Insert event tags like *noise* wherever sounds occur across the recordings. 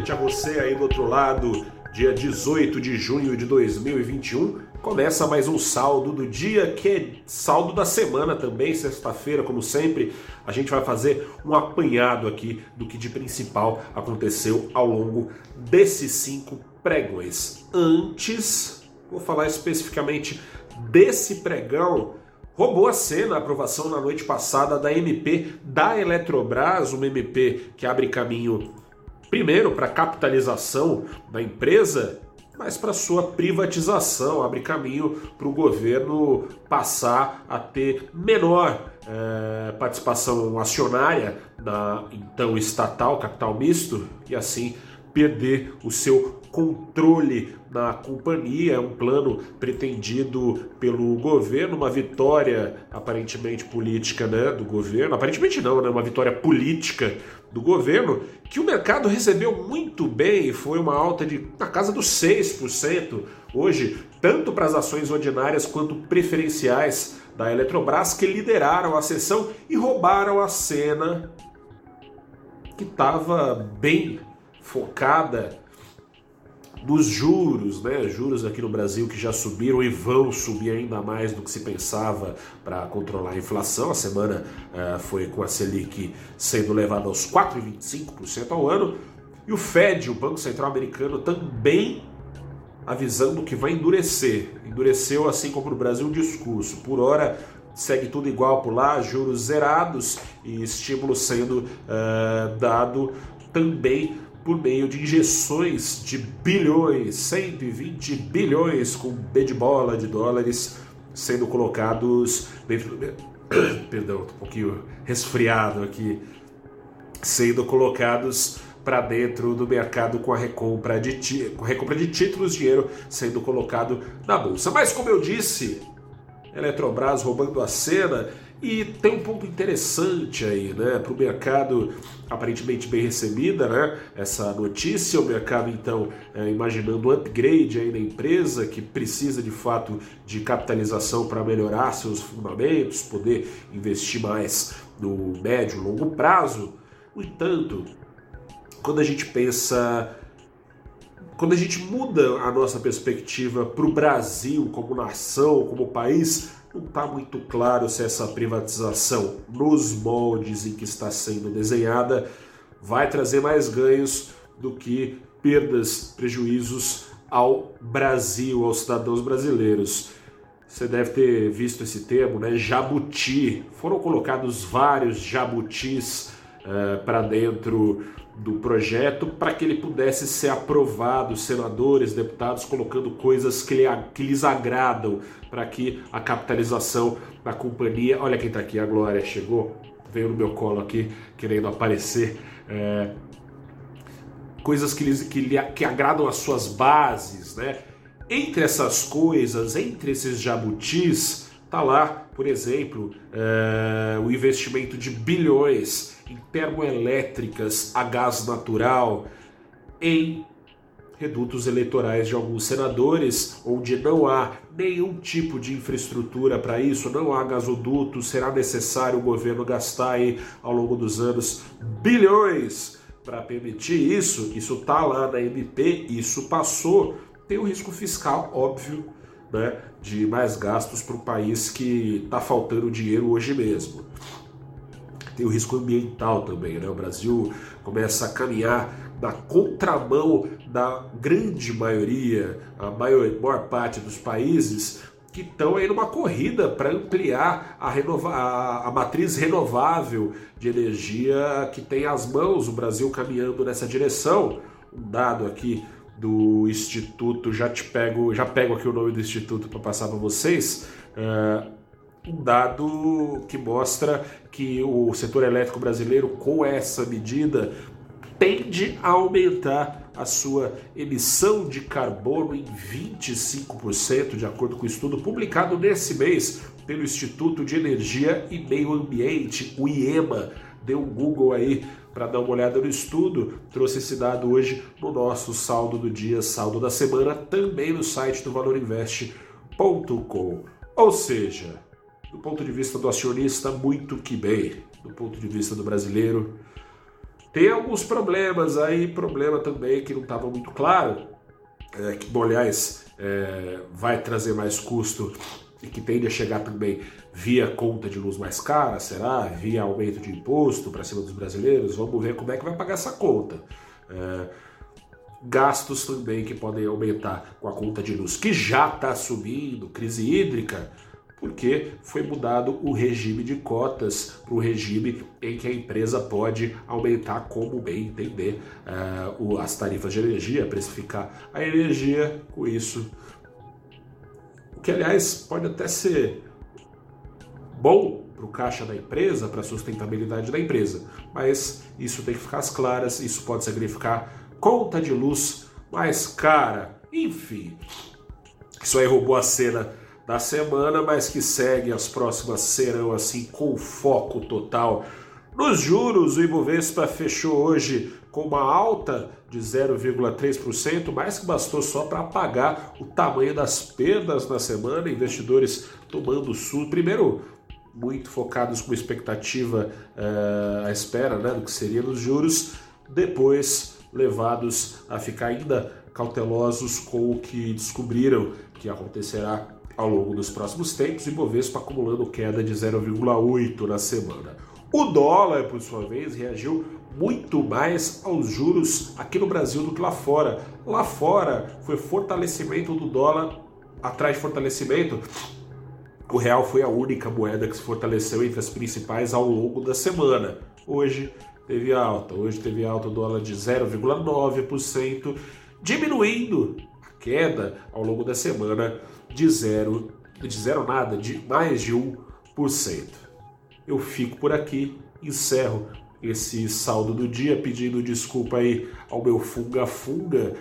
noite a você aí do outro lado. Dia 18 de junho de 2021. Começa mais um saldo do dia, que é saldo da semana também, sexta-feira, como sempre. A gente vai fazer um apanhado aqui do que de principal aconteceu ao longo desses cinco pregões. Antes, vou falar especificamente desse pregão roubou a cena a aprovação na noite passada da MP da Eletrobras, uma MP que abre caminho primeiro para a capitalização da empresa, mas para sua privatização, abre caminho para o governo passar a ter menor é, participação acionária na então estatal capital misto e assim perder o seu controle na companhia, é um plano pretendido pelo governo, uma vitória aparentemente política né, do governo, aparentemente não, né, uma vitória política do governo, que o mercado recebeu muito bem, foi uma alta de na casa dos 6% hoje, tanto para as ações ordinárias quanto preferenciais da Eletrobras, que lideraram a sessão e roubaram a cena que estava bem focada dos juros, né? Juros aqui no Brasil que já subiram e vão subir ainda mais do que se pensava para controlar a inflação. A semana uh, foi com a Selic sendo levada aos 4,25% ao ano. E o Fed, o Banco Central Americano, também avisando que vai endurecer. Endureceu, assim como no Brasil, o discurso. Por hora, segue tudo igual por lá, juros zerados e estímulo sendo uh, dado também por meio de injeções de bilhões, 120 bilhões com B de bola de dólares sendo colocados dentro. *coughs* Perdão, um pouquinho resfriado aqui. Sendo colocados para dentro do mercado com a recompra de, a recompra de títulos, dinheiro sendo colocado na bolsa. Mas como eu disse, Eletrobras roubando a cena e tem um ponto interessante aí, né, para o mercado aparentemente bem recebida, né, essa notícia, o mercado então é, imaginando um upgrade aí na empresa que precisa de fato de capitalização para melhorar seus fundamentos, poder investir mais no médio e longo prazo. No entanto, quando a gente pensa quando a gente muda a nossa perspectiva para o Brasil como nação, como país, não está muito claro se essa privatização, nos moldes em que está sendo desenhada, vai trazer mais ganhos do que perdas, prejuízos ao Brasil, aos cidadãos brasileiros. Você deve ter visto esse termo, né? Jabuti. Foram colocados vários jabutis uh, para dentro do projeto para que ele pudesse ser aprovado, senadores, deputados colocando coisas que, lhe, que lhes agradam para que a capitalização da companhia. Olha quem está aqui, a Glória chegou, veio no meu colo aqui querendo aparecer. É, coisas que, lhes, que, lhe, que agradam as suas bases, né? Entre essas coisas, entre esses jabutis, tá lá, por exemplo, é, o investimento de bilhões em termoelétricas a gás natural, em redutos eleitorais de alguns senadores, onde não há nenhum tipo de infraestrutura para isso, não há gasoduto, será necessário o governo gastar aí ao longo dos anos bilhões para permitir isso. Isso está lá na MP, isso passou. Tem o risco fiscal, óbvio, né, de mais gastos para um país que está faltando dinheiro hoje mesmo tem o risco ambiental também. Né? O Brasil começa a caminhar na contramão da grande maioria, a maior, maior parte dos países que estão aí numa corrida para ampliar a, renova a, a, matriz renovável de energia que tem as mãos, o Brasil caminhando nessa direção. Um dado aqui do Instituto, já te pego, já pego aqui o nome do Instituto para passar para vocês. Uh, um dado que mostra que o setor elétrico brasileiro, com essa medida, tende a aumentar a sua emissão de carbono em 25%, de acordo com o estudo publicado nesse mês pelo Instituto de Energia e Meio Ambiente, o IEMA. Dê um Google aí para dar uma olhada no estudo. Trouxe esse dado hoje no nosso saldo do dia, saldo da semana, também no site do valorinvest.com. Ou seja, do ponto de vista do acionista, muito que bem. Do ponto de vista do brasileiro, Tem alguns problemas aí, problema também que não estava muito claro, é, que, bom, aliás, é, vai trazer mais custo e que tende a chegar também via conta de luz mais cara, será? Via aumento de imposto para cima dos brasileiros? Vamos ver como é que vai pagar essa conta. É, gastos também que podem aumentar com a conta de luz, que já está subindo, crise hídrica, porque foi mudado o regime de cotas para o regime em que a empresa pode aumentar como bem entender uh, as tarifas de energia, precificar a energia com isso. Que, aliás, pode até ser bom para o caixa da empresa, para a sustentabilidade da empresa, mas isso tem que ficar às claras, isso pode significar conta de luz mais cara, enfim. Isso aí roubou a cena da semana, mas que segue, as próximas serão assim com foco total. Nos juros, o Ibovespa fechou hoje com uma alta de 0,3%, mais que bastou só para apagar o tamanho das perdas na semana. Investidores tomando sul. Primeiro, muito focados com expectativa uh, à espera né, do que seria nos juros. Depois, levados a ficar ainda cautelosos com o que descobriram que acontecerá ao longo dos próximos tempos, e Bovespa acumulando queda de 0,8 na semana. O dólar, por sua vez, reagiu muito mais aos juros aqui no Brasil do que lá fora. Lá fora foi fortalecimento do dólar atrás de fortalecimento. O real foi a única moeda que se fortaleceu entre as principais ao longo da semana. Hoje teve alta. Hoje teve alta o dólar de 0,9%, diminuindo a queda ao longo da semana de zero, de zero nada, de mais de 1%. Eu fico por aqui, encerro esse saldo do dia pedindo desculpa aí ao meu funga-funga.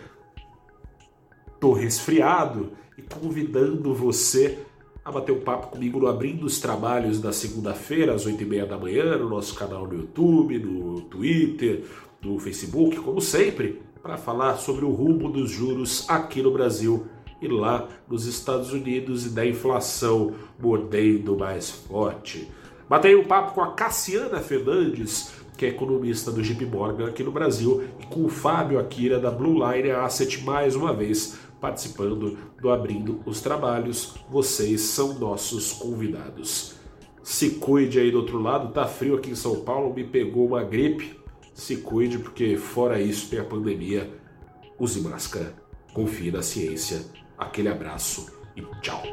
Tô resfriado e convidando você a bater um papo comigo no Abrindo os Trabalhos da segunda-feira, às 8h30 da manhã, no nosso canal no YouTube, no Twitter, no Facebook, como sempre, para falar sobre o rumo dos juros aqui no Brasil e lá nos Estados Unidos e da inflação mordendo mais forte. Batei um papo com a Cassiana Fernandes, que é economista do JP Morgan aqui no Brasil, e com o Fábio Akira da Blue Line Asset mais uma vez participando do Abrindo os Trabalhos. Vocês são nossos convidados. Se cuide aí do outro lado, tá frio aqui em São Paulo, me pegou uma gripe. Se cuide, porque fora isso tem a pandemia. Use máscara, confie na ciência. Aquele abraço e tchau.